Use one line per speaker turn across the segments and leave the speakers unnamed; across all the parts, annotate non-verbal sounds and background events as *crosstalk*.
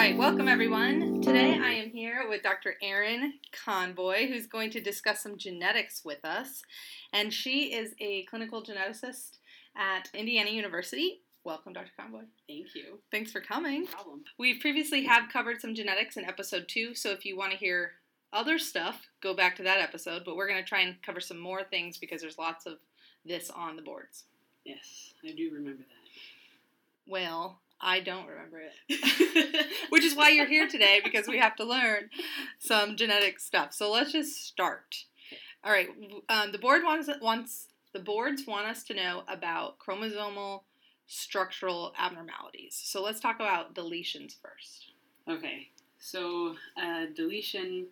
right, welcome everyone. Today I am here with Dr. Erin Conboy, who's going to discuss some genetics with us. And she is a clinical geneticist at Indiana University. Welcome, Dr. Conboy.
Thank you.
Thanks for coming.
No problem.
We previously have covered some genetics in episode two, so if you want to hear other stuff, go back to that episode. But we're going to try and cover some more things because there's lots of this on the boards.
Yes, I do remember that.
Well, I don't remember it. *laughs* which is why you're here today because we have to learn some genetic stuff. So let's just start. All right, um, the board wants wants the boards want us to know about chromosomal structural abnormalities. So let's talk about deletions first.
okay, so uh, deletion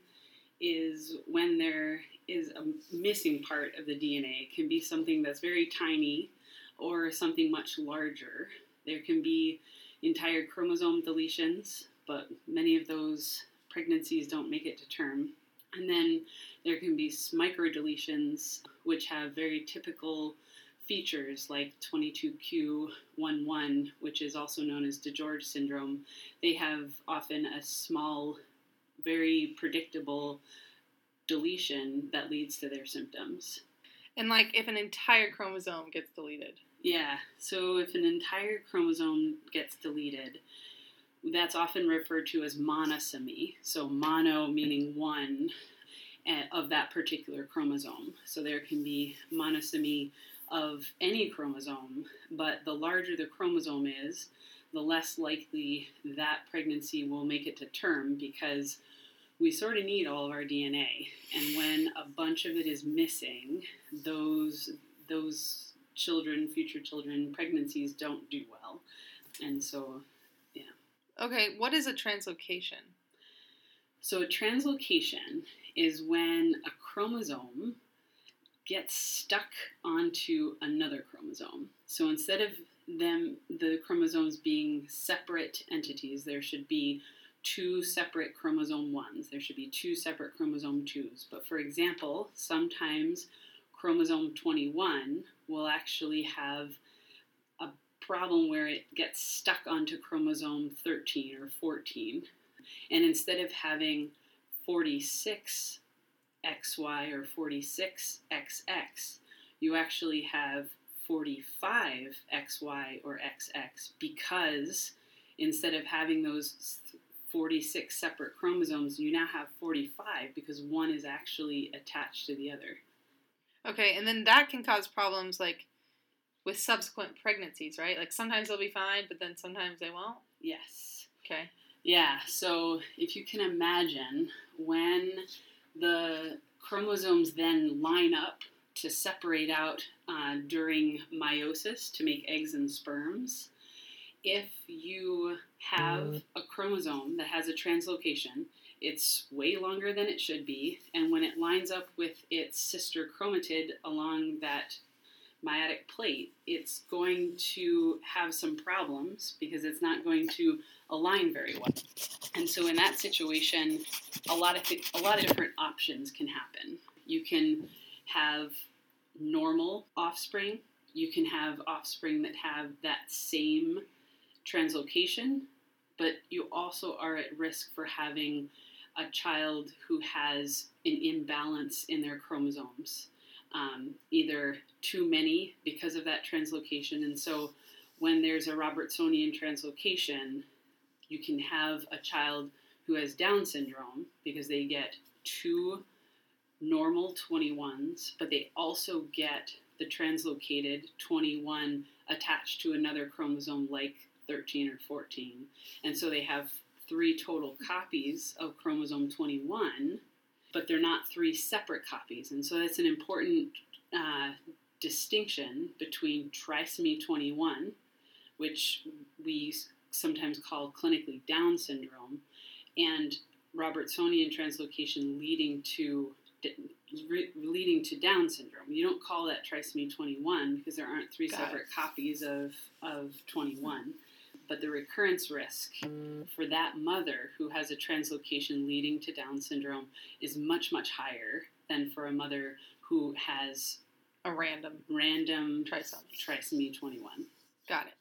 is when there is a missing part of the DNA. It can be something that's very tiny or something much larger. There can be entire chromosome deletions, but many of those pregnancies don't make it to term. And then there can be microdeletions, which have very typical features like 22q11, which is also known as DiGeorge syndrome. They have often a small, very predictable deletion that leads to their symptoms.
And like if an entire chromosome gets deleted.
Yeah, so if an entire chromosome gets deleted, that's often referred to as monosomy. So mono meaning one eh, of that particular chromosome. So there can be monosomy of any chromosome, but the larger the chromosome is, the less likely that pregnancy will make it to term because we sort of need all of our DNA. And when a bunch of it is missing, those those children, future children, pregnancies don't do well. And so yeah.
Okay, what is a translocation?
So, a translocation is when a chromosome gets stuck onto another chromosome. So, instead of them, the chromosomes being separate entities, there should be two separate chromosome ones. There should be two separate chromosome twos. But for example, sometimes chromosome 21 will actually have a problem where it gets stuck onto chromosome 13 or 14. And instead of having 46 XY or 46 XX, you actually have 45 XY or XX because instead of having those 46 separate chromosomes, you now have 45 because one is actually attached to the other.
Okay, and then that can cause problems like with subsequent pregnancies, right? Like sometimes they'll be fine, but then sometimes they won't.
Yes.
Okay.
Yeah, so if you can imagine when the chromosomes then line up to separate out uh, during meiosis to make eggs and sperms, if you have a chromosome that has a translocation, it's way longer than it should be, and when it lines up with its sister chromatid along that meiotic plate, it's going to have some problems because it's not going to align very well. And so in that situation, a lot of th- a lot of different options can happen. You can have normal offspring. You can have offspring that have that same translocation, but you also are at risk for having a child who has an imbalance in their chromosomes, um, either too many because of that translocation. And so when there's a Robertsonian translocation, you can have a child who has Down syndrome because they get two normal 21s, but they also get the translocated 21 attached to another chromosome like 13 or 14. And so they have three total copies of chromosome 21, but they're not three separate copies. And so that's an important uh, distinction between trisomy 21, which we sometimes call clinically Down syndrome, and Robertsonian translocation leading to re- leading to Down syndrome. You don't call that trisomy 21 because there aren't three
Got
separate copies of, of 21. But the recurrence risk for that mother who has a translocation leading to Down syndrome is much, much higher than for a mother who has
A random
random
trisomy.
trisomy 21.
Got it.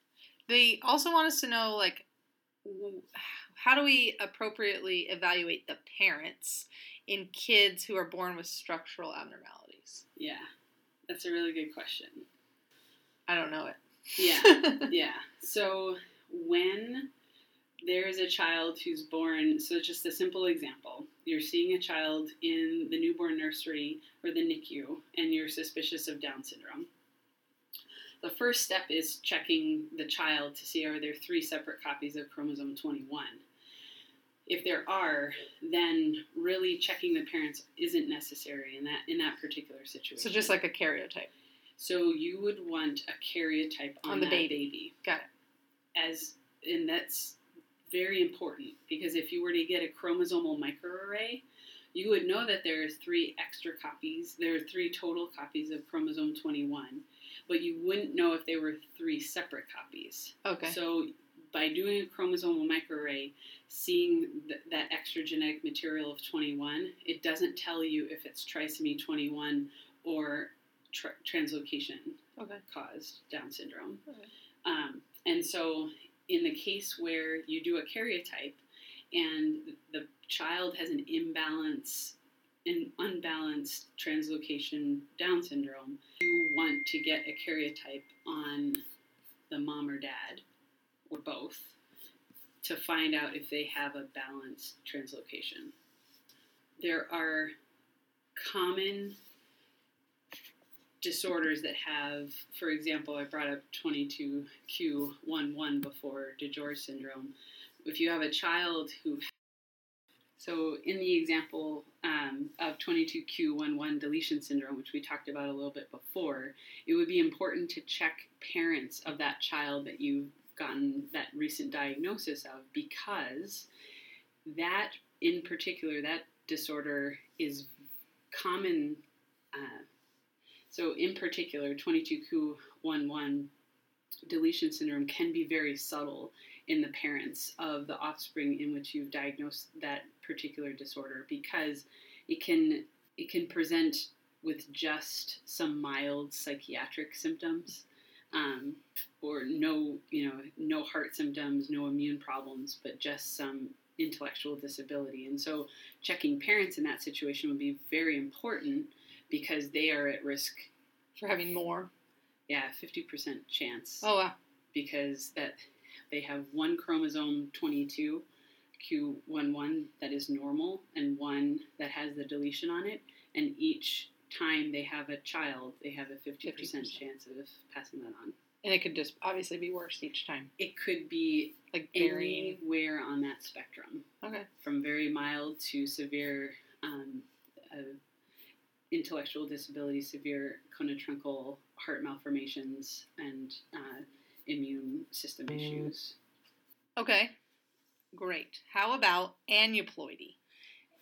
They also want us to know like how do we appropriately evaluate the parents in kids who are born with structural abnormalities?
Yeah, that's a really good question.
I don't know it.
Yeah, *laughs* yeah. So when there is a child who's born, so just a simple example, you're seeing a child in the newborn nursery or the NICU and you're suspicious of Down syndrome. The first step is checking the child to see are there three separate copies of chromosome 21. If there are, then really checking the parents isn't necessary in that in that particular situation.
So just like a karyotype.
So you would want a karyotype on,
On the baby.
baby.
Got it.
As and that's very important because if you were to get a chromosomal microarray, you would know that there are three extra copies. There are three total copies of chromosome 21, but you wouldn't know if they were three separate copies.
Okay.
So by doing a chromosomal microarray, seeing th- that extra genetic material of 21, it doesn't tell you if it's trisomy 21 or tr- translocation
Okay.
caused Down syndrome.
Okay.
Um, and so, in the case where you do a karyotype and the child has an imbalance, an unbalanced translocation Down syndrome, you want to get a karyotype on the mom or dad, or both, to find out if they have a balanced translocation. There are common disorders that have, for example, I brought up 22q11 before, DiGeorge syndrome. If you have a child who, so in the example um, of 22q11 deletion syndrome, which we talked about a little bit before, it would be important to check parents of that child that you've gotten that recent diagnosis of because that, in particular, that disorder is common. Uh, so, in particular, 22q11 deletion syndrome can be very subtle in the parents of the offspring in which you've diagnosed that particular disorder because it can it can present with just some mild psychiatric symptoms um, or no you know no heart symptoms no immune problems but just some intellectual disability. And so checking parents in that situation would be very important because they are at risk
For having more.
yeah 50% chance
Oh wow.
because that they have one chromosome 22 q11 that is normal and one that has the deletion on it and each time they have a child they have a 50%,
50%.
chance of passing that on
And it could just obviously be worse each time.
it could be
Like varying.
anywhere on that spectrum
Okay.
from very mild to severe um, uh, intellectual disability, severe conotruncal heart malformations, and uh, immune system
Mm.
issues.
Okay. Great. How about aneuploidy?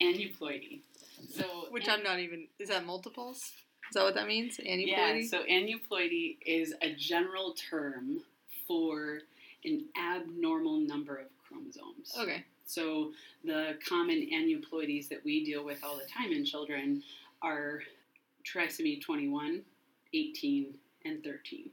Aneuploidy. So,
Which I'm not even. Is that multiples? Is that what that means? Aneuploidy. yeah.
So aneuploidy is a general term for an abnormal number of chromosomes.
okay.
So the common aneuploidies that we deal with all the time in children are trisomy 21, 18, and 13.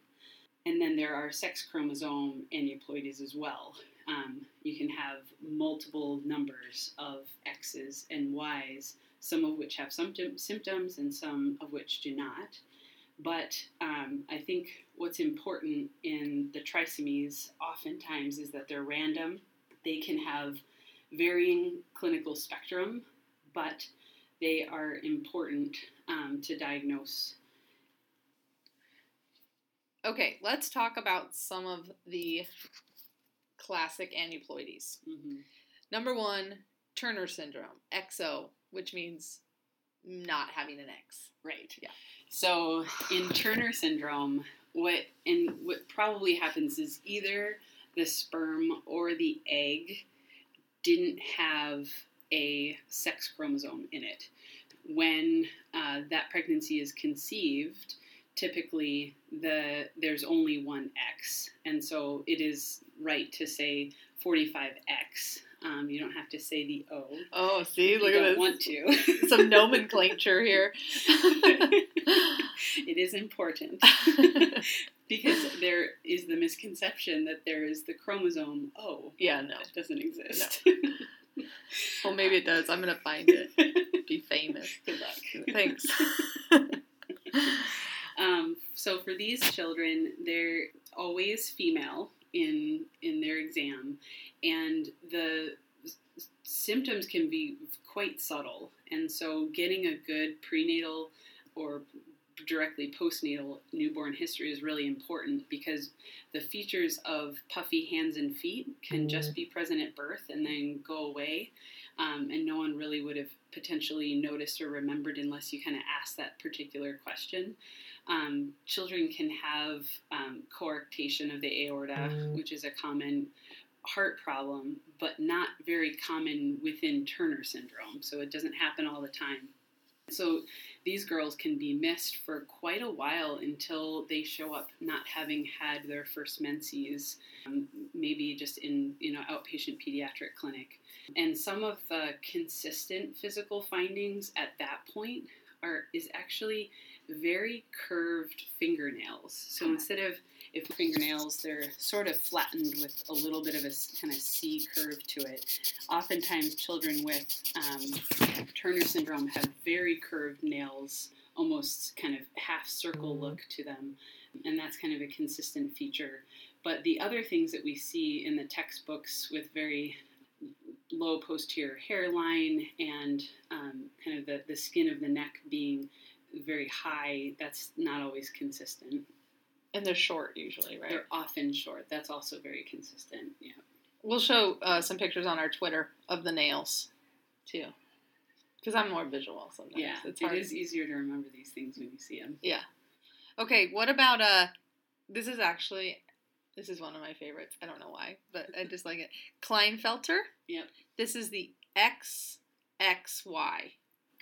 And then there are sex chromosome aneuploidies as well. Um, you can have multiple numbers of X's and Y's, some of which have some symptoms and some of which do not. But um, I think what's important in the trisomies oftentimes is that they're random. They can have varying clinical spectrum, but they are important um, to diagnose.
Okay. Let's talk about some of the classic aneuploidies.
Mm-hmm.
Number one, Turner syndrome, XO, which means not having an X.
Right.
Yeah.
So in *sighs* Turner syndrome, what and what probably happens is either the sperm or the egg didn't have a sex chromosome in it. When uh, that pregnancy is conceived, typically the there's only one X, and so it is right to say 45X. Um, you don't have to say the O.
Oh, see, look
you
at
don't
this.
want to. *laughs*
Some nomenclature here. *laughs*
it is important *laughs* because there is the misconception that there is the chromosome O.
Yeah, no.
it doesn't exist. *laughs*
Well, maybe it does. I'm gonna find it. *laughs* Be famous.
Good luck.
Thanks. *laughs*
Um, so for these children, they're always female in in their exam, and the symptoms can be quite subtle. And so, getting a good prenatal or directly postnatal newborn history is really important because the features of puffy hands and feet can just be present at birth and then go away. Um, and no one really would have potentially noticed or remembered unless you kind of asked that particular question. Um, children can have um, coarctation of the aorta, which is a common heart problem, but not very common within Turner syndrome. So it doesn't happen all the time. So these girls can be missed for quite a while until they show up not having had their first menses, um, maybe just in you know outpatient pediatric clinic. And some of the consistent physical findings at that point are is actually very curved fingernails. So instead of if fingernails, they're sort of flattened with a little bit of a kind of C curve to it. Oftentimes, children with um, Turner syndrome have very curved nails, almost kind of half circle look to them, and that's kind of a consistent feature. But the other things that we see in the textbooks with very low posterior hairline and um, kind of the, the skin of the neck being very high, that's not always consistent.
and they're short usually, right?
They're often short. That's also very consistent. Yeah.
We'll show uh, some pictures on our Twitter of the nails, too. Because I'm more visual sometimes.
Yeah.
it's hard.
is easier to remember these things when you see them.
Yeah. Okay, what about uh this is actually this is one of my favorites. I don't know why, but I just like it. Klinefelter.
Yep.
This is the XXY.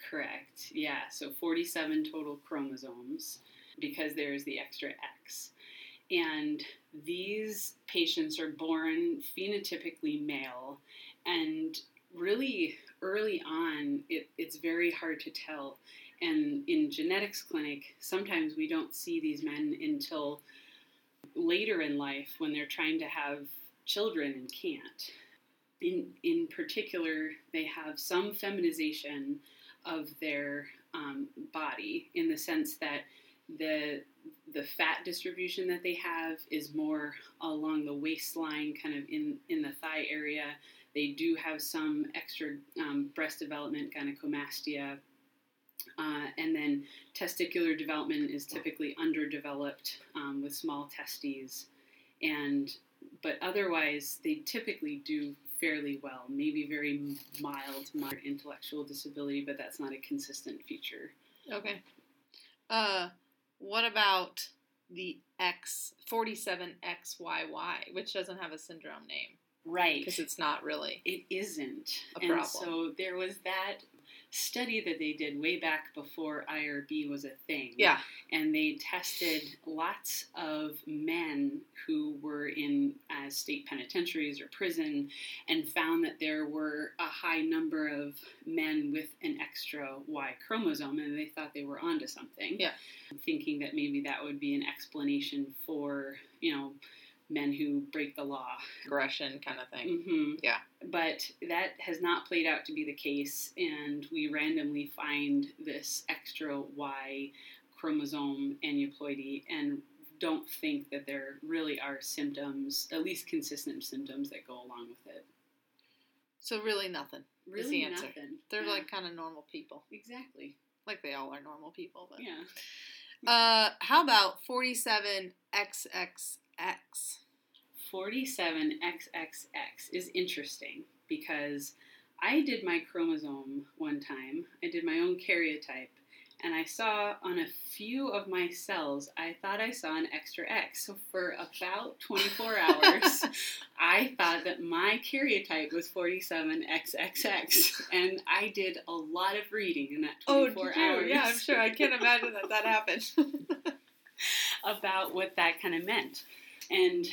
Correct. Yeah. So 47 total chromosomes because there's the extra X. And these patients are born phenotypically male. And really early on, it, it's very hard to tell. And in genetics clinic, sometimes we don't see these men until later in life when they're trying to have children and can't. In, in particular, they have some feminization of their um, body in the sense that the the fat distribution that they have is more along the waistline, kind of in in the thigh area. They do have some extra um, breast development, gynecomastia, uh, and then testicular development is typically underdeveloped um, with small testes, and but otherwise they typically do fairly well. Maybe very mild, moderate intellectual disability, but that's not a consistent feature.
Okay. Uh what about the X 47XYY, which doesn't have a syndrome name
Right.
because it's not really.
It isn't.
A problem.
and so there was that study that they did way back before IRB was a thing.
Yeah.
And they tested lots of men who were in uh, state penitentiaries or prison and found that there were a high number of men with an extra Y chromosome and they thought they were onto something.
Yeah.
Thinking that maybe that would be an explanation for, you know, men who break the law.
Aggression kind of thing.
hmm
Yeah.
But that has not played out to be the case, and we randomly find this extra Y chromosome aneuploidy and don't think that there really are symptoms, at least consistent symptoms, that go along with it.
So really nothing.
Really,
the answer.
nothing.
They're
Yeah.
like kind of normal people.
exactly,
Like they all are normal people, but
yeah.
Uh, how about 47XXX?
47XXX is interesting because I did my chromosome one time. I did my own karyotype, and I saw on a few of my cells, I thought I saw an extra X. So for about 24 *laughs* hours, I thought that my karyotype was 47XXX, and I did a lot of reading in that 24 hours
Yeah, I'm sure. I can't imagine that that happened. *laughs*
about what that kind of meant. And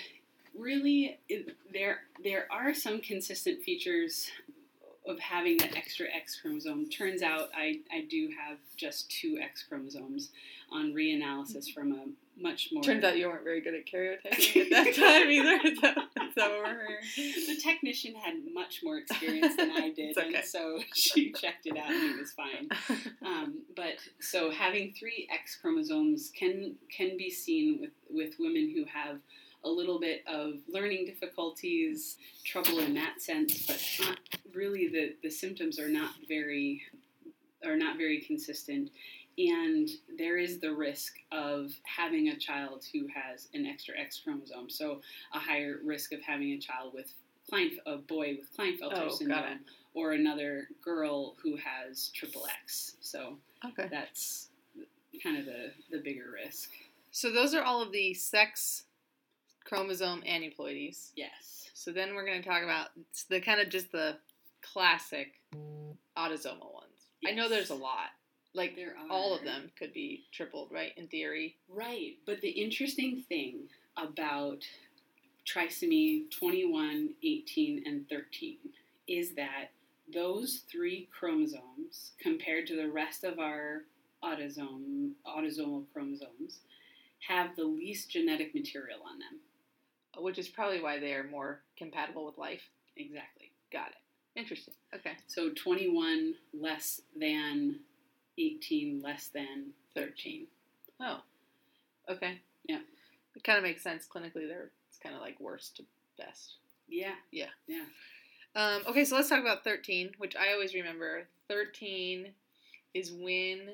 really, it, there there are some consistent features of having that extra X chromosome. Turns out I, I do have just two X chromosomes on reanalysis from a much more.
Turns out you weren't very good at karyotyping at that time either. Is that, is that what we're *laughs*
the technician had much more experience than I *laughs* did,
okay.
and so *laughs* she checked it out and it was fine. Um, but so having three X chromosomes can can be seen with with women who have a little bit of learning difficulties, trouble in that sense, but not really the the symptoms are not very are not very consistent. And there is the risk of having a child who has an extra X chromosome, so a higher risk of having a child with Klein, a boy with Klinefelter
Oh,
syndrome, or another girl who has triple X. So
okay.
that's kind of the, the bigger risk.
So those are all of the sex chromosome aneuploidies.
Yes.
So then we're going to talk about the kind of just the classic autosomal ones. I know there's a lot. Like
There are
all of them could be tripled, right? In theory.
Right. But the interesting thing about trisomy 21, 18, and 13 is that those three chromosomes, compared to the rest of our autosome, autosomal chromosomes, have the least genetic material on them.
Which is probably why they are more compatible with life.
Exactly.
Got it. Interesting. Okay.
So 21 less than 18 less than 13.
Oh. Okay.
Yeah.
It kind of makes sense clinically. There, it's kind of like worst to best.
Yeah. Yeah. Yeah.
Um, okay, so let's talk about 13, which I always remember. 13 is when.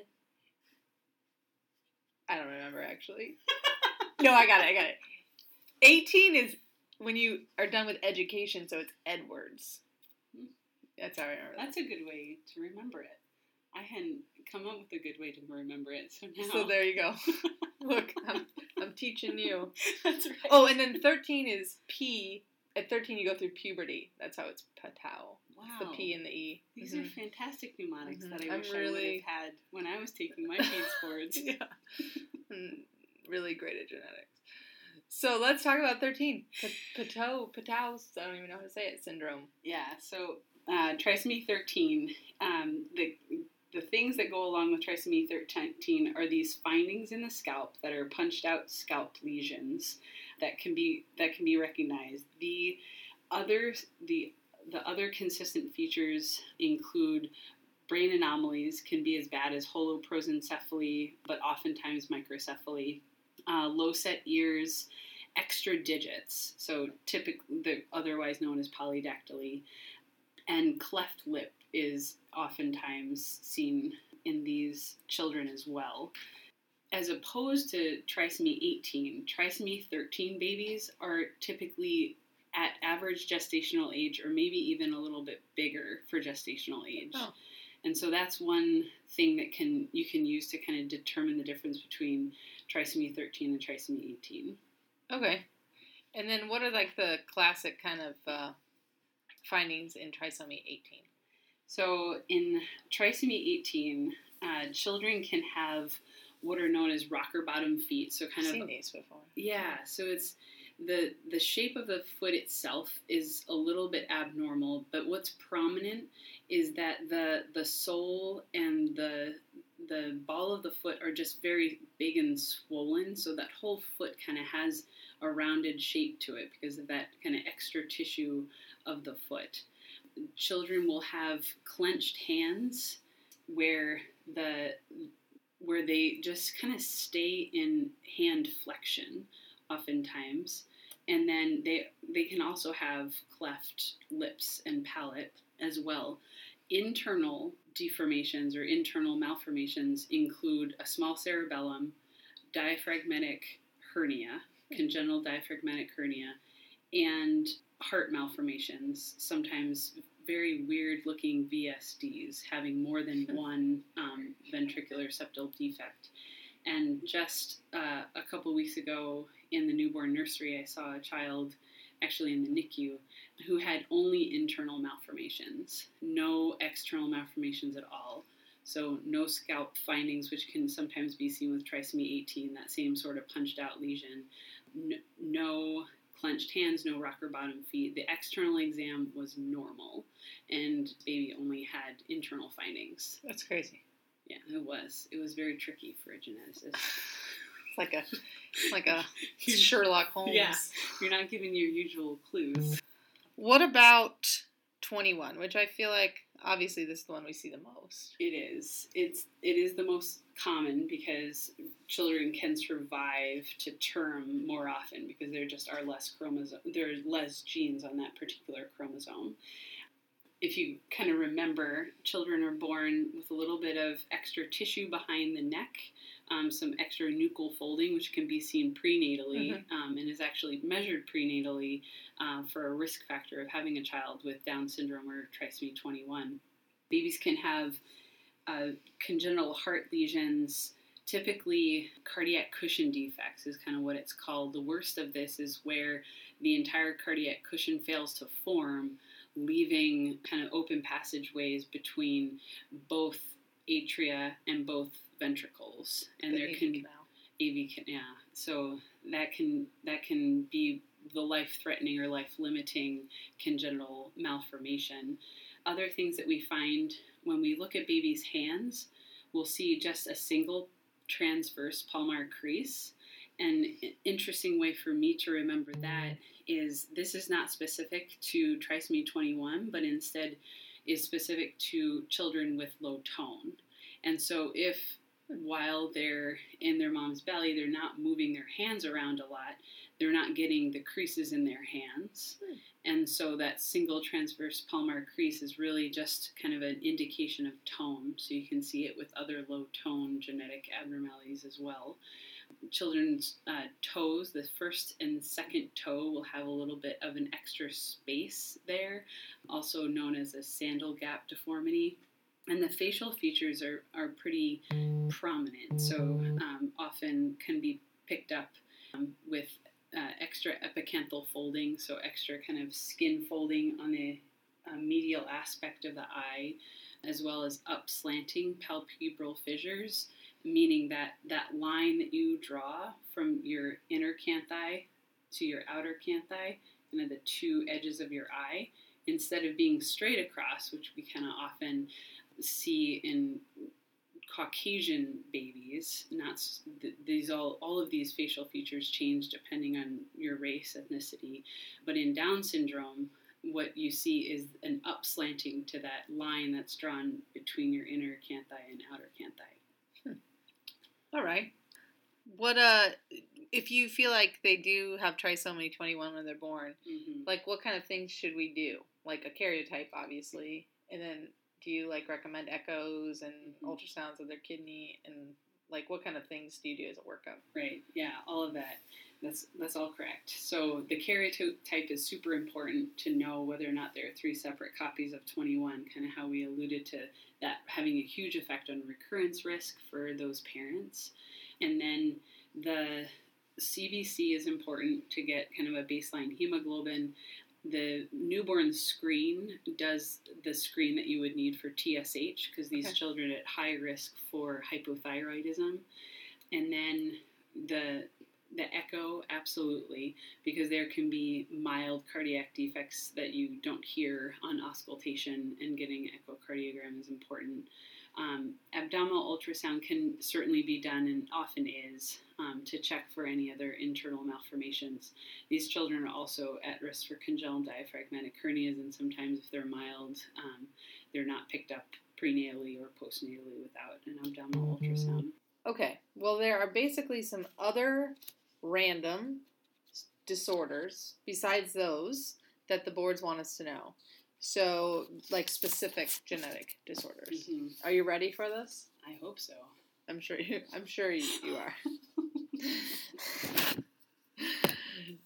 I don't remember actually. *laughs* no, I got it. I got it. 18 is when you are done with education, so it's Edwards. That's how I remember that.
That's a good way to remember it. I hadn't come up with a good way to remember it, so now.
So there you go. *laughs* Look, I'm, I'm teaching you.
That's right.
Oh, and then 13 is P. At 13, you go through puberty. That's how it's patau.
wow.
It's the P and the E.
These
Mhm.
are fantastic mnemonics
Mhm.
that I
I'm
wish
really-
I would have had when I was taking my *laughs* PACE boards.
yeah. Mm, really great at genetics. So let's talk about 13. Pa- Patau, Patau's, I don't even know how to say it, syndrome.
Yeah, so uh, trisomy 13, um, the, the things that go along with trisomy 13 are these findings in the scalp that are punched out scalp lesions that can be that can be recognized. The other the the other consistent features include brain anomalies can be as bad as holoprosencephaly, but oftentimes microcephaly, uh, low set ears, extra digits, so typically the otherwise known as polydactyly, and cleft lip is oftentimes seen in these children as well. As opposed to trisomy 18, trisomy 13 babies are typically at average gestational age or maybe even a little bit bigger for gestational age.
Oh.
And so that's one thing that can you can use to kind of determine the difference between trisomy 13 and trisomy 18.
Okay. And then what are like the classic kind of uh, findings in trisomy 18?
So in trisomy 18, uh, children can have what are known as rocker bottom feet. So kind
I've
of
seen these before.
yeah. So it's the the shape of the foot itself is a little bit abnormal, but what's prominent is that the the sole and the the ball of the foot are just very big and swollen. So that whole foot kind of has a rounded shape to it because of that kind of extra tissue of the foot. Children will have clenched hands where the where they just kind of stay in hand flexion oftentimes and then they they can also have cleft lips and palate as well internal deformations or internal malformations include a small cerebellum diaphragmatic hernia congenital diaphragmatic hernia and heart malformations sometimes very weird looking VSDs having more than one um, ventricular septal defect. And just uh, a couple weeks ago in the newborn nursery, I saw a child, actually in the NICU, who had only internal malformations, no external malformations at all. So, no scalp findings, which can sometimes be seen with trisomy 18, that same sort of punched out lesion. No, no clenched hands, no rocker bottom feet. The external exam was normal, and baby only had internal findings.
That's crazy.
Yeah, it was. It was very tricky for a geneticist. *laughs*
It's *laughs* like a like a *laughs* Sherlock Holmes.
Yeah. You're not giving your usual clues.
What about 21, which I feel like obviously this is the one we see the most.
It is. It's it is the most common because children can survive to term more often because there just are less chromosome there are less genes on that particular chromosome. If you kind of remember, children are born with a little bit of extra tissue behind the neck, um, some extra nuchal folding, which can be seen prenatally um, and is actually measured prenatally uh, for a risk factor of having a child with Down syndrome or trisomy 21. Babies can have uh, congenital heart lesions, typically cardiac cushion defects is kind of what it's called. The worst of this is where the entire cardiac cushion fails to form, leaving kind of open passageways between both atria and both ventricles, and
The
there
AV
can be. AV can, yeah. So that can that can be the life-threatening or life-limiting congenital malformation. Other things that we find when we look at babies' hands, we'll see just a single transverse palmar crease. And an interesting way for me to remember that is this is not specific to trisomy 21, but instead is specific to children with low tone. And so if while they're in their mom's belly, they're not moving their hands around a lot, they're not getting the creases in their hands.
Hmm.
And so that single transverse palmar crease is really just kind of an indication of tone. So you can see it with other low tone genetic abnormalities as well. Children's uh, toes, the first and second toe, will have a little bit of an extra space there, also known as a sandal gap deformity. And the facial features are, are pretty prominent, so um, often can be picked up um, with uh, extra epicanthal folding, so extra kind of skin folding on the uh, medial aspect of the eye, as well as up slanting palpebral fissures, meaning that that line that you draw from your inner canthi to your outer canthi, kind of the two edges of your eye, instead of being straight across, which we kind of often see in Caucasian babies, not th- these all all of these facial features change depending on your race, ethnicity, but in Down syndrome, what you see is an upslanting to that line that's drawn between your inner canthi and outer canthi.
All right. What uh if you feel like they do have trisomy 21 when they're born,
Mm-hmm.
like what kind of things should we do? Like a karyotype obviously, and then do you like recommend echoes and
Mhm.
ultrasounds of their kidney and like what kind of things do you do as a workup?
Right. Yeah. All of that. That's that's all correct. So the karyotype is super important to know whether or not there are three separate copies of 21. Kind of how we alluded to that having a huge effect on recurrence risk for those parents, and then the CBC is important to get kind of a baseline hemoglobin. The newborn screen does the screen that you would need for TSH because these
Okay.
children are at high risk for hypothyroidism. And then the the echo absolutely because there can be mild cardiac defects that you don't hear on auscultation and getting echocardiogram is important um, abdominal ultrasound can certainly be done and often is um, to check for any other internal malformations these children are also at risk for congenital diaphragmatic hernias and sometimes if they're mild um, they're not picked up prenatally or postnatally without an abdominal ultrasound
Okay. Well, there are basically some other random disorders besides those that the boards want us to know. So, like specific genetic disorders.
Mhm.
Are you ready for this?
i hope so
I'm sure you. I'm sure you, you *laughs* are.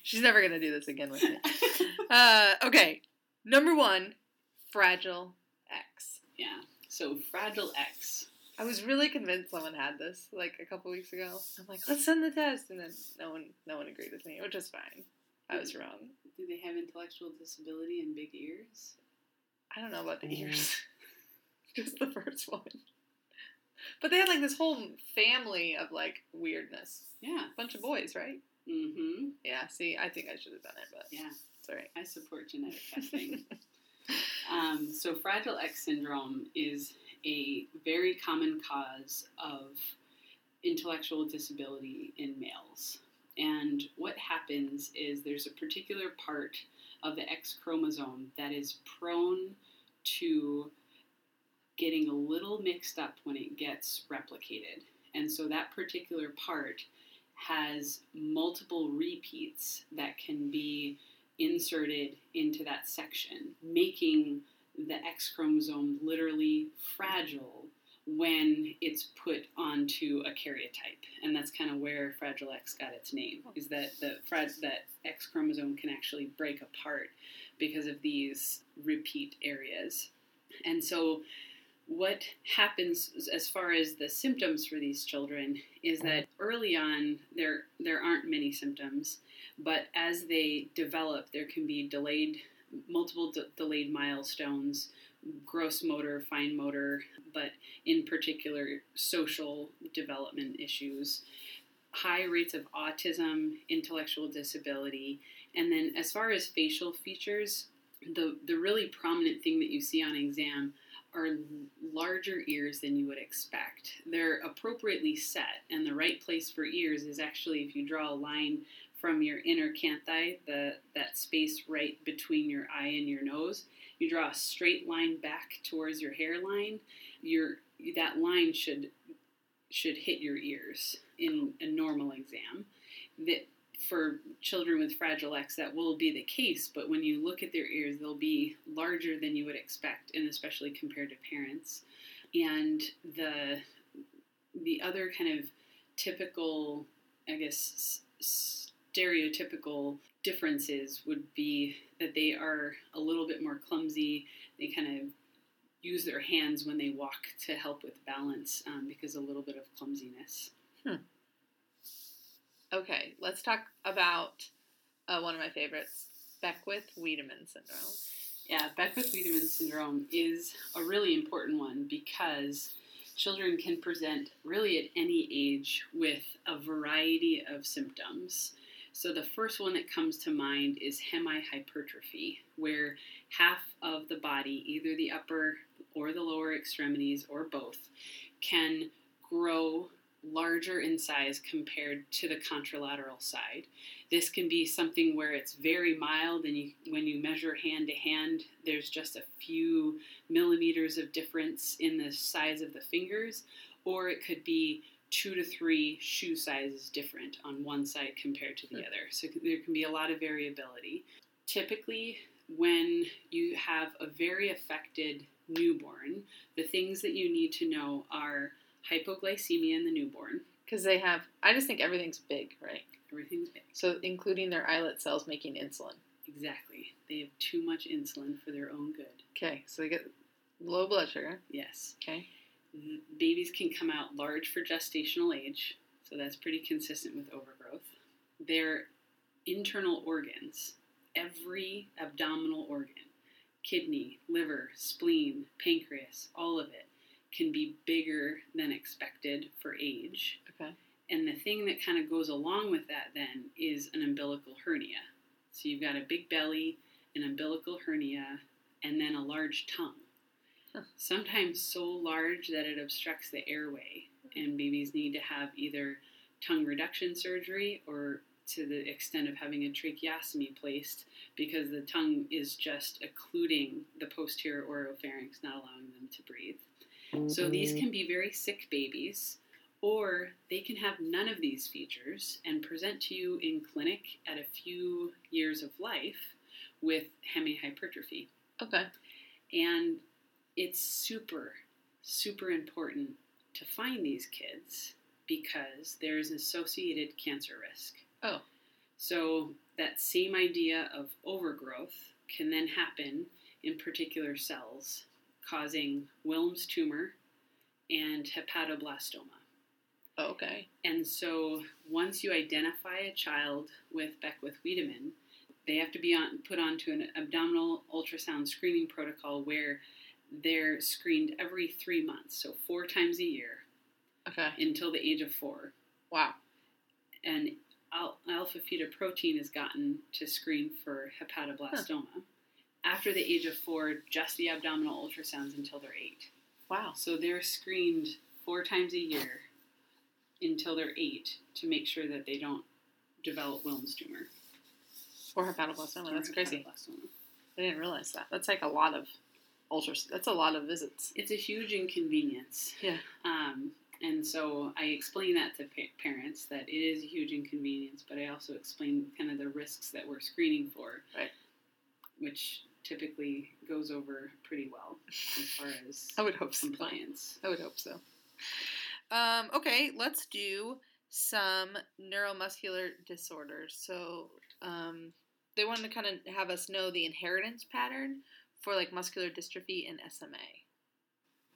She's never gonna do this again with me. *laughs* Uh, okay. Number one, fragile X.
Yeah. So Fragile X.
I was really convinced someone had this like a couple weeks ago. I'm like, let's send the test, and then no one, no one agreed with me, which is fine. I was wrong.
Do they have intellectual disability and big ears?
I don't know about the ears. *laughs* Just the first one. But they had like this whole family of like weirdness.
Yeah.
Bunch of boys, right?
Mm-hmm.
Yeah. See, I think I should have done it, but
Yeah.
it's alright.
I support genetic *laughs* testing. um, so Fragile X syndrome is a very common cause of intellectual disability in males. And what happens is there's a particular part of the X chromosome that is prone to getting a little mixed up when it gets replicated. And so that particular part has multiple repeats that can be inserted into that section, making the X chromosome literally fragile when it's put onto a karyotype, and that's kind of where Fragile X got its name. Is that the that X chromosome can actually break apart because of these repeat areas, and so what happens as far as the symptoms for these children is that early on there there aren't many symptoms, but as they develop, there can be delayed multiple de- delayed milestones gross motor, fine motor, but in particular social development issues, high rates of autism, intellectual disability, and then as far as facial features, the, the really prominent thing that you see on exam are larger ears than you would expect. They're appropriately set, and the right place for ears is actually if you draw a line from your inner canthi, the that space right between your eye and your nose, you draw a straight line back towards your hairline, your that line should should hit your ears in a normal exam. That for children with Fragile X, that will be the case, but when you look at their ears, they'll be larger than you would expect, and especially compared to parents. And the the other kind of typical, I guess, stereotypical differences would be that they are a little bit more clumsy. They kind of use their hands when they walk to help with balance um, because a little bit of clumsiness.
Hmm. Okay, let's talk about uh, one of my favorites, Beckwith Wiedemann syndrome.
Yeah, Beckwith Wiedemann syndrome is a really important one because children can present really at any age with a variety of symptoms. So the first one that comes to mind is hemihypertrophy, where half of the body, either the upper or the lower extremities or both, can grow larger in size compared to the contralateral side. This can be something where it's very mild, and you, when you measure hand to hand, there's just a few millimeters of difference in the size of the fingers, or it could be two to three shoe sizes different on one side compared to the other. So there can be a lot of variability. Typically, when you have a very affected newborn, the things that you need to know are hypoglycemia in the newborn.
Because they have, I just think everything's big, right?
Everything's big.
So, including their islet cells making insulin.
Exactly. They have too much insulin for their own good.
Okay, so they get low blood sugar.
Yes.
Okay
babies can come out large for gestational age, so that's pretty consistent with overgrowth. Their internal organs, every abdominal organ, kidney, liver, spleen, pancreas, all of it, can be bigger than expected for age.
Okay.
And the thing that kind of goes along with that then is an umbilical hernia. So you've got a big belly, an umbilical hernia, and then a large tongue. Sometimes so large that it obstructs the airway, and babies need to have either tongue reduction surgery or to the extent of having a tracheostomy placed because the tongue is just occluding the posterior oropharynx, not allowing them to breathe. So these mm-hmm. can be very sick babies, or they can have none of these features and present to you in clinic at a few years of life with hemihypertrophy.
Okay.
And it's super, super important to find these kids because there's an associated cancer risk.
Oh.
So that same idea of overgrowth can then happen in particular cells, causing Wilms tumor and hepatoblastoma.
Oh, okay.
And so once you identify a child with Beckwith Wiedemann, they have to be on, put onto an abdominal ultrasound screening protocol where they're screened every three months, so four times a year.
Okay.
Until the age of four.
Wow.
And al- alpha fetoprotein is gotten to screen for hepatoblastoma. Huh. After the age of four, just the abdominal ultrasounds until they're eight.
Wow.
So they're screened four times a year until they're eight to make sure that they don't develop Wilms tumor.
Or hepatoblastoma. That's
or
crazy. I didn't realize that. That's like a lot of ultras. That's a lot of visits.
It's a huge inconvenience.
Yeah.
Um, and so I explain that to pa- parents that it is a huge inconvenience, but I also explain kind of the risks that we're screening for,
Right.
which typically goes over pretty well as far as
I would hope so.
compliance.
I would hope so. Um, okay, let's do some neuromuscular disorders. So um, they wanted to kind of have us know the inheritance pattern for like muscular dystrophy and SMA.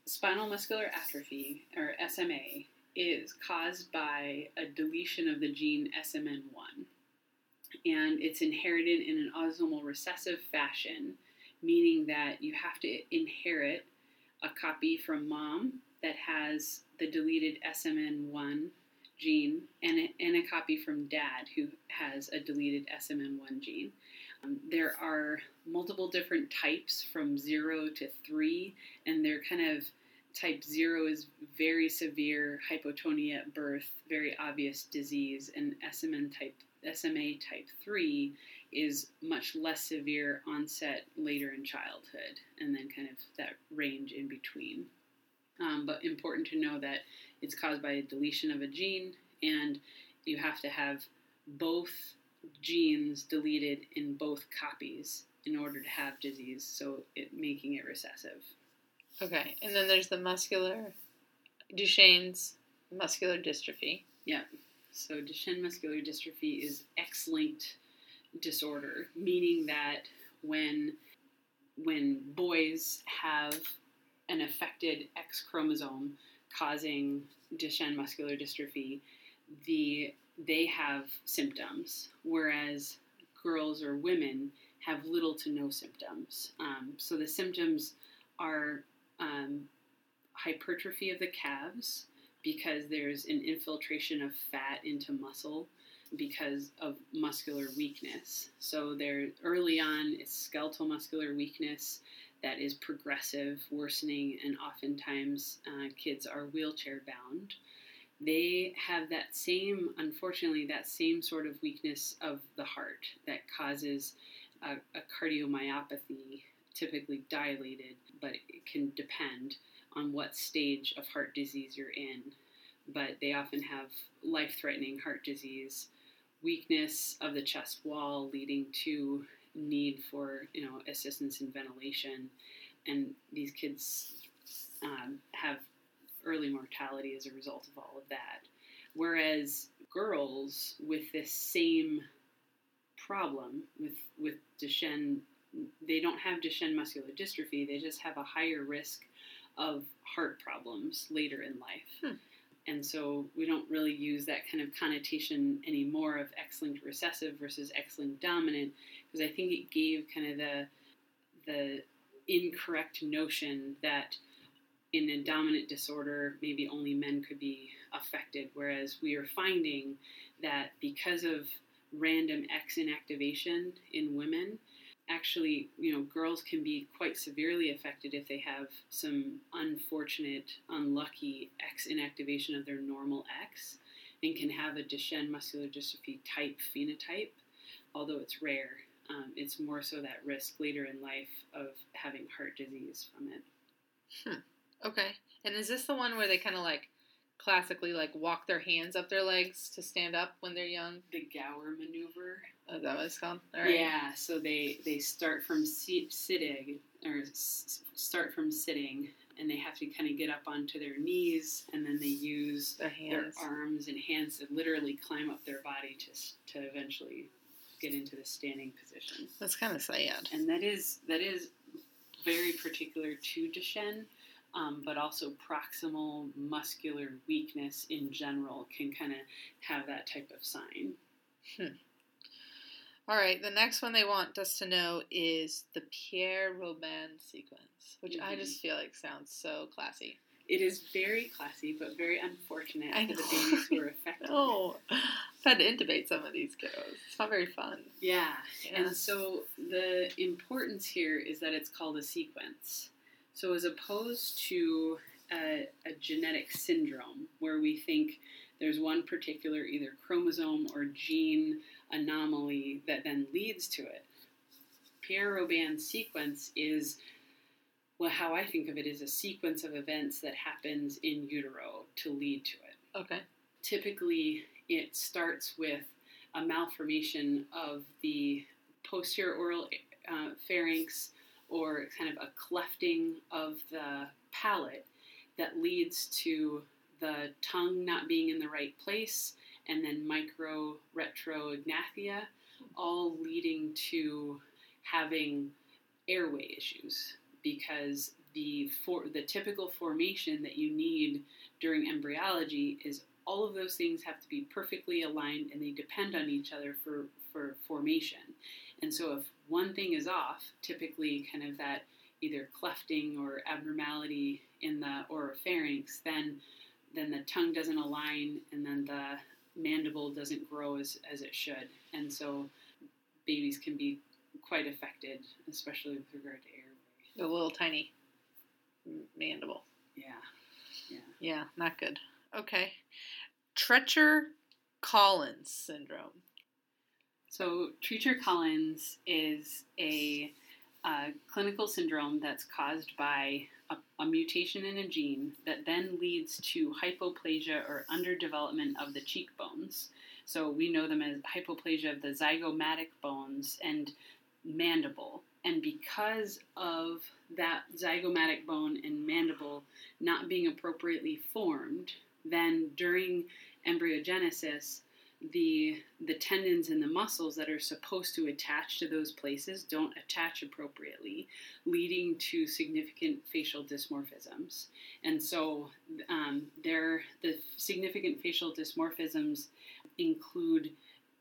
Spinal muscular atrophy, or SMA, is caused by a deletion of the gene SMN1. And it's inherited in an autosomal recessive fashion, meaning that you have to inherit a copy from mom that has the deleted SMN1 gene and a, and a copy from dad who has a deleted SMN1 gene. Um, there are multiple different types from 0 to 3 and they're kind of type 0 is very severe hypotonia at birth very obvious disease and SMN type SMA type 3 is much less severe onset later in childhood and then kind of that range in between. Um, but important to know that it's caused by a deletion of a gene and you have to have both genes deleted in both copies in order to have disease so it making it recessive
Okay, and then there's the muscular Duchenne's muscular dystrophy. Yeah.
So Duchenne muscular dystrophy is X-linked disorder, meaning that when when boys have an affected X chromosome causing Duchenne muscular dystrophy, the they have symptoms, whereas girls or women have little to no symptoms. Um, so the symptoms are um, hypertrophy of the calves, because there's an infiltration of fat into muscle because of muscular weakness. So there early on it's skeletal muscular weakness that is progressive, worsening, and oftentimes uh, kids are wheelchair bound. They have that same, unfortunately, that same sort of weakness of the heart that causes a, a cardiomyopathy, typically dilated, but it can depend on what stage of heart disease you're in. But they often have life threatening heart disease, weakness of the chest wall leading to need for you know assistance in ventilation, and these kids um, have early mortality as a result of all of that. Whereas girls with this same problem with with Duchenne, they don't have Duchenne muscular dystrophy. They just have a higher risk of heart problems later in life.
Hmm.
And so we don't really use that kind of connotation anymore of X-linked recessive versus X-linked dominant because I think it gave kind of the the incorrect notion that in a dominant disorder maybe only men could be affected whereas we are finding that because of random X inactivation in women actually, you know, girls can be quite severely affected if they have some unfortunate, unlucky X inactivation of their normal X and can have a Duchenne muscular dystrophy type phenotype, although it's rare. Um, it's more so that risk later in life of having heart disease from it.
Okay, and is this the one where they kind of like classically like walk their hands up their legs to stand up when they're young?
The Gower maneuver.
Oh, is that what it's called? Right.
Yeah, so they they start from sit, sitting or s- start from sitting, and they have to kind of get up onto their knees, and then they use
Their
their arms and hands to literally climb up their body to to eventually get into the standing position.
That's kind of sad.
And that is that is very particular to Duchenne. Um, but also proximal muscular weakness in general can kind of have that type of sign.
All right, the next one they want us to know is the Pierre Robin sequence, which I
Mhm.
just feel like sounds so classy.
It is very classy, but very unfortunate
I
for the babies who are affected. *laughs*
Oh, I've had to intubate some of these kiddos. It's not very fun.
Yeah.
Yeah.
And so the importance here is that it's called a sequence. So as opposed to a, a genetic syndrome where we think there's one particular either chromosome or gene anomaly that then leads to it. Pierre Robin's sequence is well, how I think of it is a sequence of events that happens in utero to lead to it.
Okay.
Typically, it starts with a malformation of the posterior oral uh, pharynx or kind of a clefting of the palate that leads to the tongue not being in the right place and then micro retrognathia, all leading to having airway issues because the for, the typical formation that you need during embryology is all of those things have to be perfectly aligned and they depend on each other for, for formation. And so if one thing is off, typically kind of that either clefting or abnormality in the oropharynx, then then the tongue doesn't align and then the mandible doesn't grow as, as it should. And so babies can be quite affected, especially with regard to airway.
The little tiny mandible.
Yeah. Yeah.
Yeah, not good. Okay. Treacher Collins syndrome.
So, Treacher Collins is a clinical syndrome that's caused by a, a, mutation in a gene that then leads to hypoplasia or underdevelopment of the cheekbones. So, we know them as hypoplasia of the zygomatic bones and mandible. And because of that zygomatic bone and mandible not being appropriately formed, then during embryogenesis, the the tendons and the muscles that are supposed to attach to those places don't attach appropriately, leading to significant facial dysmorphisms. And so, um, there the significant facial dysmorphisms include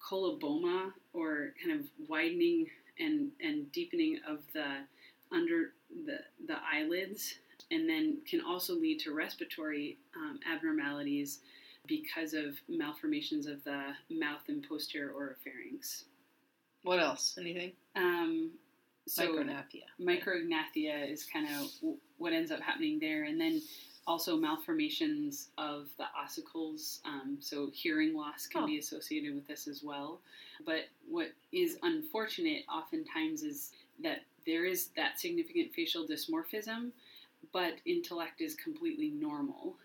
coloboma or kind of widening and and deepening of the under the the eyelids, and then can also lead to respiratory um, abnormalities because of malformations of the mouth and posterior oropharynx.
What else? Anything?
Um, so
Micrognathia.
Micrognathia is kind of what ends up happening there, and then also malformations of the ossicles. Um, so hearing loss can
Oh.
be associated with this as well. But what is unfortunate oftentimes is that there is that significant facial dysmorphism, but intellect is completely normal,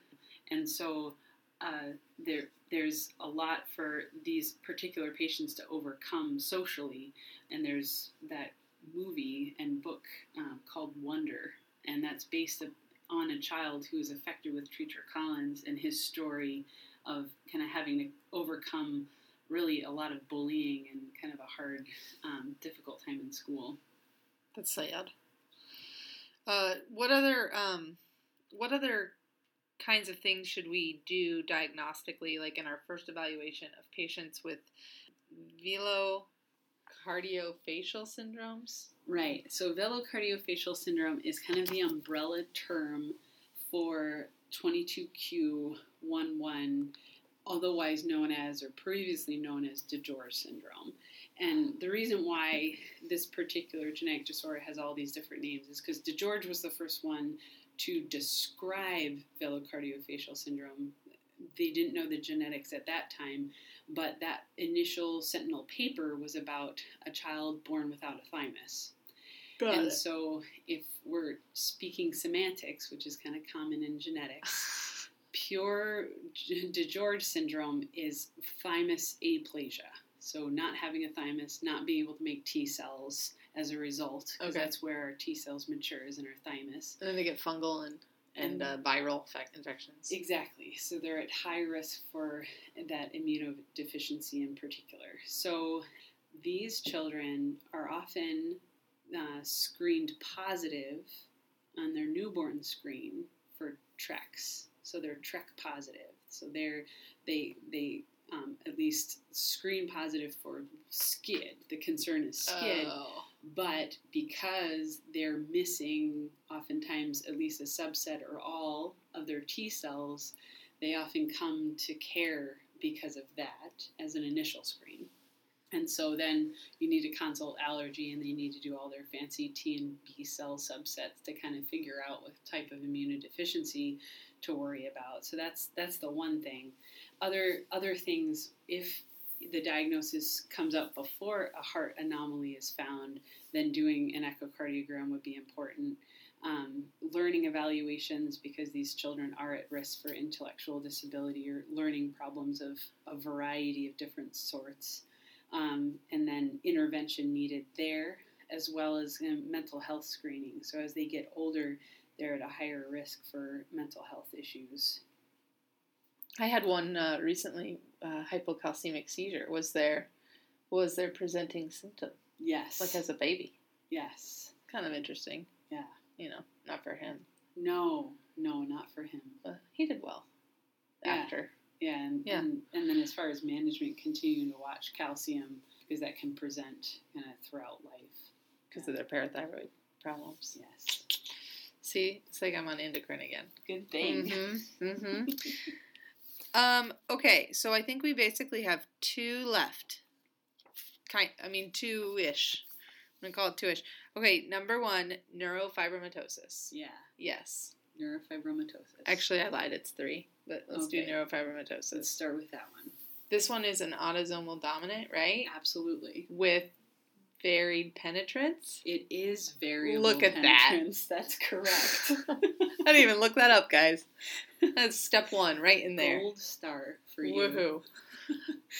and so uh, there there's a lot for these particular patients to overcome socially, and there's that movie and book um, called Wonder, and that's based on a child who is affected with Treacher Collins and his story of kind of having to overcome really a lot of bullying and kind of a hard, um, difficult time in school.
That's sad. Uh, what other um, what other kinds of things should we do diagnostically, like in our first evaluation of patients with velocardiofacial syndromes?
Right. So velocardiofacial syndrome is kind of the umbrella term for 22q11, otherwise known as or previously known as DiGeorge syndrome. And the reason why this particular genetic disorder has all these different names is because DiGeorge was the first one to describe velocardiofacial syndrome. They didn't know the genetics at that time, but that initial Sentinel paper was about a child born without a thymus. Got and so, if we're speaking semantics, which is kind of common in genetics, *laughs* pure DiGeorge syndrome is thymus aplasia. So, not having a thymus, not being able to make T cells as a result, because
Okay.
that's where our T cells mature, is in our thymus.
And then they get fungal and and uh, viral infec- infections.
Exactly. So they're at high risk for that immunodeficiency in particular. So these children are often uh, screened positive on their newborn screen for TRECs. So they're TREC positive. So they're they they um, at least screen positive for SCID. The concern is SCID
Oh.
But because they're missing oftentimes at least a subset or all of their T cells, they often come to care because of that as an initial screen. And so then you need to consult allergy and they need to do all their fancy T and B cell subsets to kind of figure out what type of immunodeficiency to worry about. So that's that's the one thing. other other things, if the diagnosis comes up before a heart anomaly is found, then doing an echocardiogram would be important. Um, learning evaluations because these children are at risk for intellectual disability or learning problems of a variety of different sorts. Um, and then intervention needed there, as well as um, mental health screening. So as they get older, they're at a higher risk for mental health issues.
I had one uh, recently. Uh, hypocalcemic seizure was their was their presenting symptom,
Yes.
like as a baby.
yes.
Kind of interesting.
Yeah.
You know, not for him,
No, no, not for him.
but he did well
Yeah.
after.
Yeah, and,
Yeah.
and and then as far as management, continuing to watch calcium because that can present kind of throughout life.
because of their parathyroid problems.
Yes.
See, it's like I'm on endocrine again.
Good thing.
Mm-hmm. Mm-hmm. *laughs* um. Okay, so I think we basically have two left. Kind. I mean, two ish. I'm gonna call it two ish. Okay. Number one, neurofibromatosis.
Yeah.
Yes.
Neurofibromatosis.
Actually, I lied. It's three, but let's
Okay.
do
let's
neurofibromatosis.
start with that one.
This one is an autosomal dominant, right?
Absolutely.
With varied penetrance.
It is variable
Look at that.
That's correct. *laughs*
I didn't even look that up, guys. That's step one, right in there.
Gold star for you.
Woohoo!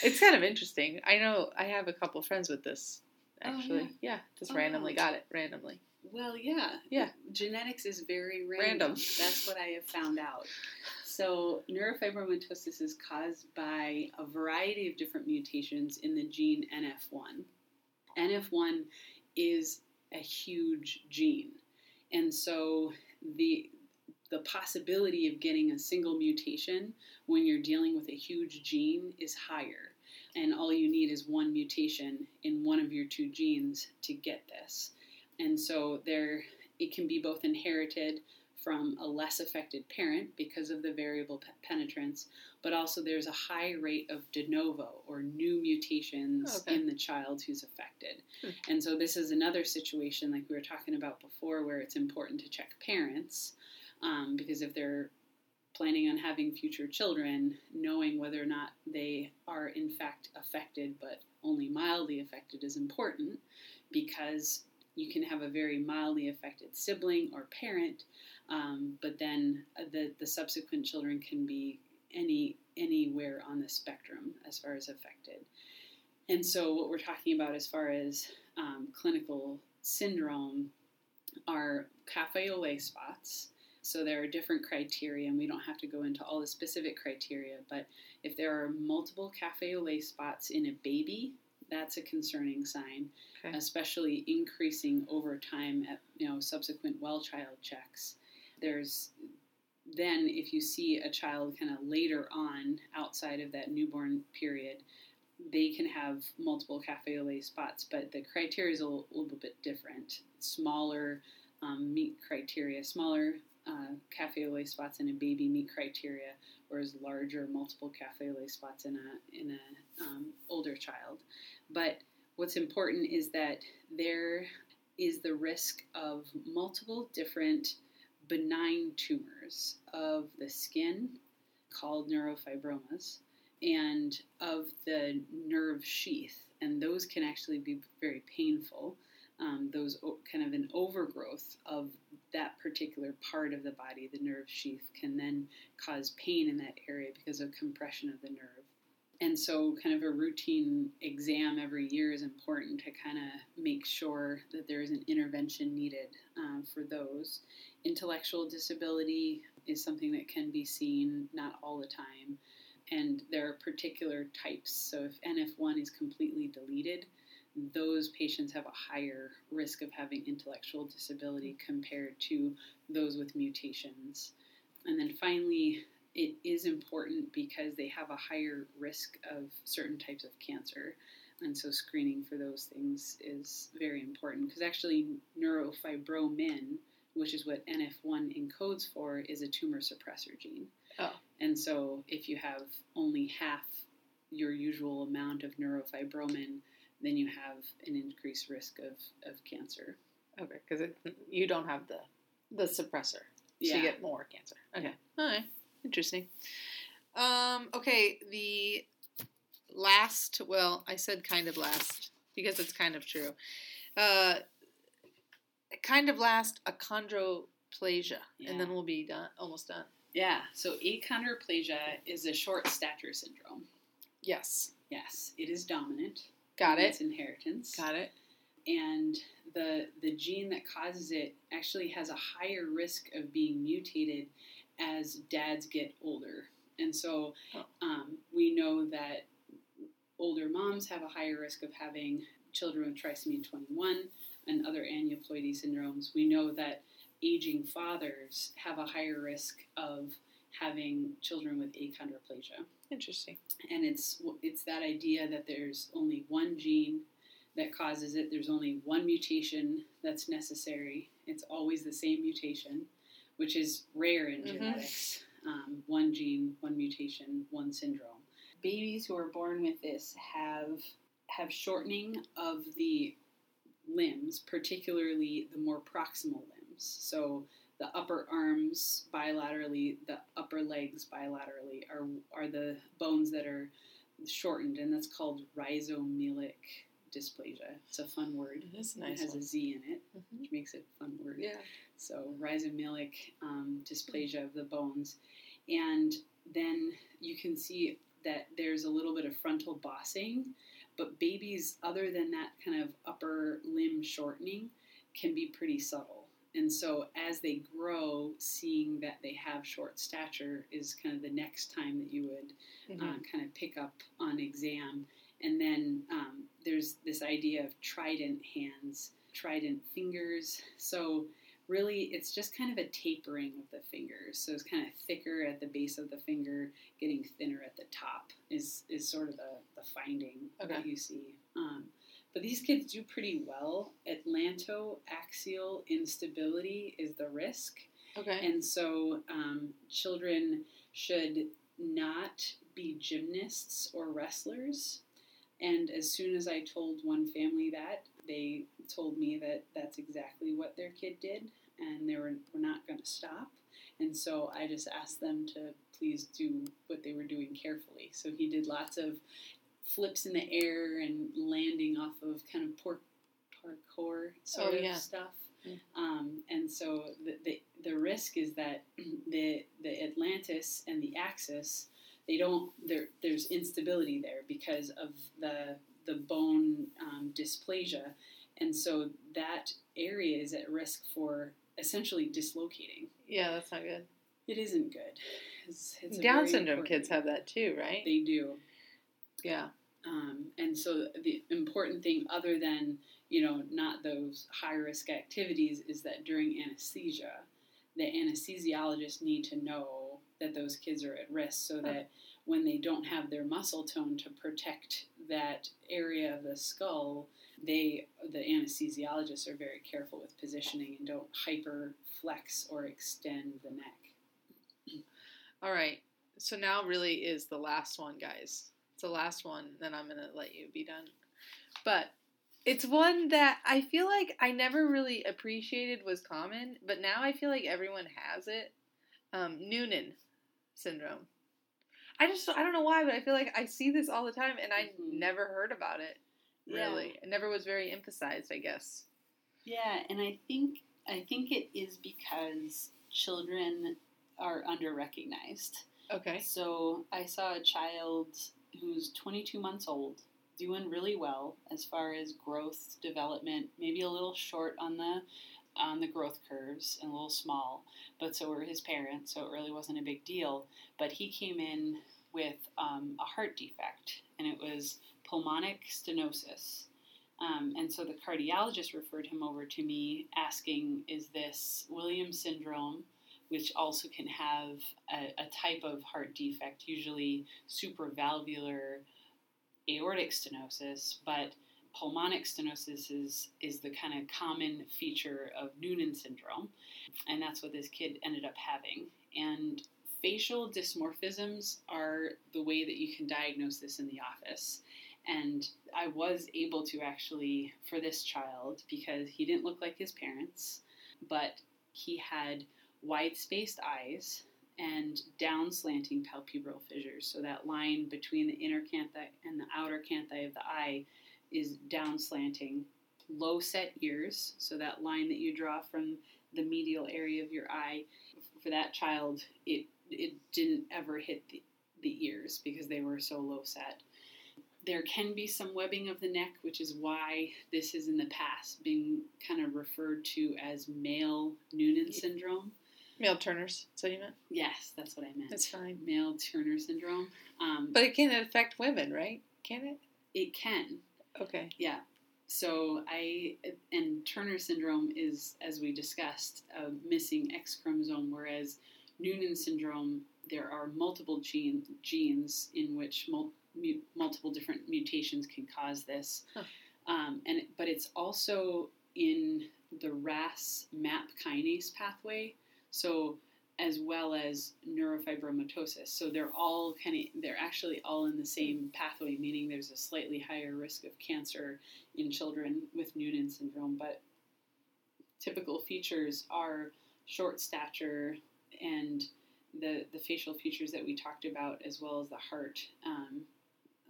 it's kind of interesting. I know I have a couple friends with this.
Oh,
Actually, yeah. just
Oh,
randomly
wow.
got it randomly.
Well, yeah.
Yeah.
Genetics is very random.
Random.
That's what I have found out. So, neurofibromatosis is caused by a variety of different mutations in the gene NF1. NF1 is a huge gene. And so the the possibility of getting a single mutation when you're dealing with a huge gene is higher. And all you need is one mutation in one of your two genes to get this. And so there it can be both inherited from a less affected parent because of the variable pe- penetrance, but also there's a high rate of de novo or new mutations
Okay.
in the child who's affected.
Hmm.
And so this is another situation like we were talking about before where it's important to check parents um, because if they're planning on having future children, knowing whether or not they are in fact affected but only mildly affected is important because you can have a very mildly affected sibling or parent, um, but then uh, the, the subsequent children can be any anywhere on the spectrum as far as affected. And so, what we're talking about as far as um, clinical syndrome are cafe au lait spots. So there are different criteria, and we don't have to go into all the specific criteria. But if there are multiple cafe au lait spots in a baby, that's a concerning sign,
Okay.
especially increasing over time at you know subsequent well child checks. There's then if you see a child kind of later on outside of that newborn period, they can have multiple cafe au lait spots, but the criteria is a little, bit different. Smaller um, meet criteria, smaller uh, cafe au lait spots in a baby meet criteria, whereas larger multiple cafe au lait spots in a in a um, older child. But what's important is that there is the risk of multiple different benign tumors of the skin called neurofibromas and of the nerve sheath, and those can actually be very painful. Um, those kind of an overgrowth of that particular part of the body, the nerve sheath, can then cause pain in that area because of compression of the nerve. And so, kind of a routine exam every year is important to kind of make sure that there is an intervention needed um, for those. Intellectual disability is something that can be seen not all the time, and there are particular types. So, if NF1 is completely deleted, those patients have a higher risk of having intellectual disability compared to those with mutations. And then finally, it is important because they have a higher risk of certain types of cancer. And so screening for those things is very important because actually neurofibromin, which is what NF1 encodes for, is a tumor suppressor gene.
Oh.
And so if you have only half your usual amount of neurofibromin, then you have an increased risk of, of cancer.
Okay, because you don't have the the suppressor, so
Yeah.
you get more cancer. Okay, all right, interesting. Um, okay, the last, well, I said kind of last because it's kind of true. Uh, kind of last, achondroplasia, and then we'll be done, almost done.
Yeah, so achondroplasia is a short stature syndrome.
Yes.
Yes, it is dominant.
Got it.
Its inheritance.
Got it.
and the the gene that causes it actually has a higher risk of being mutated as dads get older. And so um, we know that older moms have a higher risk of having children with trisomy 21 and other aneuploidy syndromes. We know that aging fathers have a higher risk of having children with achondroplasia
Interesting.
and it's it's that idea that there's only one gene that causes it. There's only one mutation that's necessary. It's always the same mutation, which is rare in
Mhm.
genetics. Um, one gene, one mutation, one syndrome. Babies who are born with this have have shortening of the limbs, particularly the more proximal limbs. So the upper arms bilaterally, the upper legs bilaterally are are the bones that are shortened, and that's called rhizomelic dysplasia. It's a fun word.
It is a
It has
one.
a Z in it,
Mhm.
which makes it a fun word.
Yeah.
So rhizomelic um, dysplasia of the bones, and then you can see that there's a little bit of frontal bossing, but babies, other than that kind of upper limb shortening, can be pretty subtle. And so as they grow, seeing that they have short stature is kind of the next time that you would
Mhm.
uh, kind of pick up on exam. And then um, there's this idea of trident hands, trident fingers. So really, it's just kind of a tapering of the fingers. So it's kind of thicker at the base of the finger, getting thinner at the top is is sort of the, the finding
Okay.
that you see. Um, but these kids do pretty well. Atlantoaxial instability is the risk.
Okay.
And so um, children should not be gymnasts or wrestlers. And as soon as I told one family that, they told me that that's exactly what their kid did, and they were, were not going to stop. And so I just asked them to please do what they were doing carefully. So he did lots of flips in the air and landing off of kind of por- parkour sort
Oh,
of stuff.
Mm.
Um, and so the, the the risk is that *clears throat* the the Atlantis and the axis they don't there there's instability there because of the the bone um, dysplasia, and so that area is at risk for essentially dislocating.
yeah, that's not good.
It isn't good. It's, it's
Down syndrome kids have that too, right?
They do.
yeah.
Um, and so the important thing, other than you know not those high risk activities, is that during anesthesia, the anesthesiologists need to know that those kids are at risk, so that when they don't have their muscle tone to protect that area of the skull, they the anesthesiologists are very careful with positioning and don't hyper flex or extend the neck.
All right. So now really is the last one, guys. It's the last one. Then I'm gonna let you be done. But it's one that I feel like I never really appreciated was common, but now I feel like everyone has it. Um, Noonan syndrome. I just I don't know why, but I feel like I see this all the time, and I
Mhm.
never heard about it.
Yeah.
Really, it never was very emphasized. I guess.
Yeah, and I think I think it is because children are under recognized.
Okay.
So I saw a child who's 22 months old doing really well as far as growth development, maybe a little short on the on the growth curves and a little small, but so were his parents, so it really wasn't a big deal. But he came in with um, a heart defect, and it was pulmonic stenosis. Um, and so the cardiologist referred him over to me asking, Is this Williams syndrome, which also can have a, a type of heart defect, usually supravalvular aortic stenosis, but pulmonic stenosis is, is the kind of common feature of Noonan syndrome. And that's what this kid ended up having. And facial dysmorphisms are the way that you can diagnose this in the office. And I was able to actually, for this child, because he didn't look like his parents, but he had wide spaced eyes and down slanting palpebral fissures. So that line between the inner canthi and the outer canthi of the eye is down slanting. Low set ears, so that line that you draw from the medial area of your eye, for that child, it it didn't ever hit the, the ears because they were so low set. There can be some webbing of the neck, which is why this is in the past being kind of referred to as male Noonan syndrome.
Male Turner's, so you meant?
Yes, that's what I meant.
That's fine.
Male Turner syndrome. Um,
But it can affect women, right? Can it?
it can.
Okay.
Yeah. So I and Turner syndrome is, as we discussed, a missing X chromosome, whereas Noonan syndrome there are multiple gene, genes in which mul, mu, multiple different mutations can cause this,
Huh.
um, and but it's also in the RAS MAP kinase pathway. So as well as neurofibromatosis. So they're all kind of they're actually all in the same pathway, meaning there's a slightly higher risk of cancer in children with Noonan syndrome. But typical features are short stature and the the facial features that we talked about, as well as the heart um,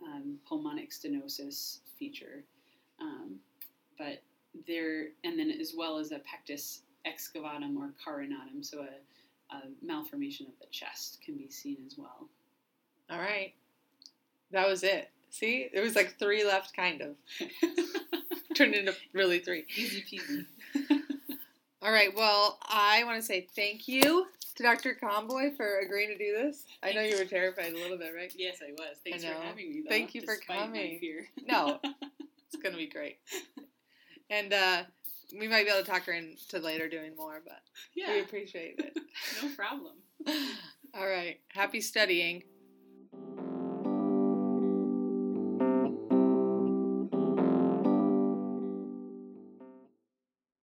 um, pulmonic stenosis feature. Um, but there, and then as well as a pectus excavatum or carinatum, so a, a malformation of the chest can be seen as well.
All right. That was it. See? There was like three left, kind of. *laughs* Turned into really three.
Easy peasy. *laughs*
All right. Well, I want to say thank you to Dr. Comboy for agreeing to do this. I know you were terrified a little bit, right?
yes, I was. Thanks
I
for having me. Though,
Thank you for coming. No, *laughs* it's going to be great. And uh, we might be able to talk her into later doing more, but we appreciate it. *laughs*
no problem. *laughs*
All right. Happy studying.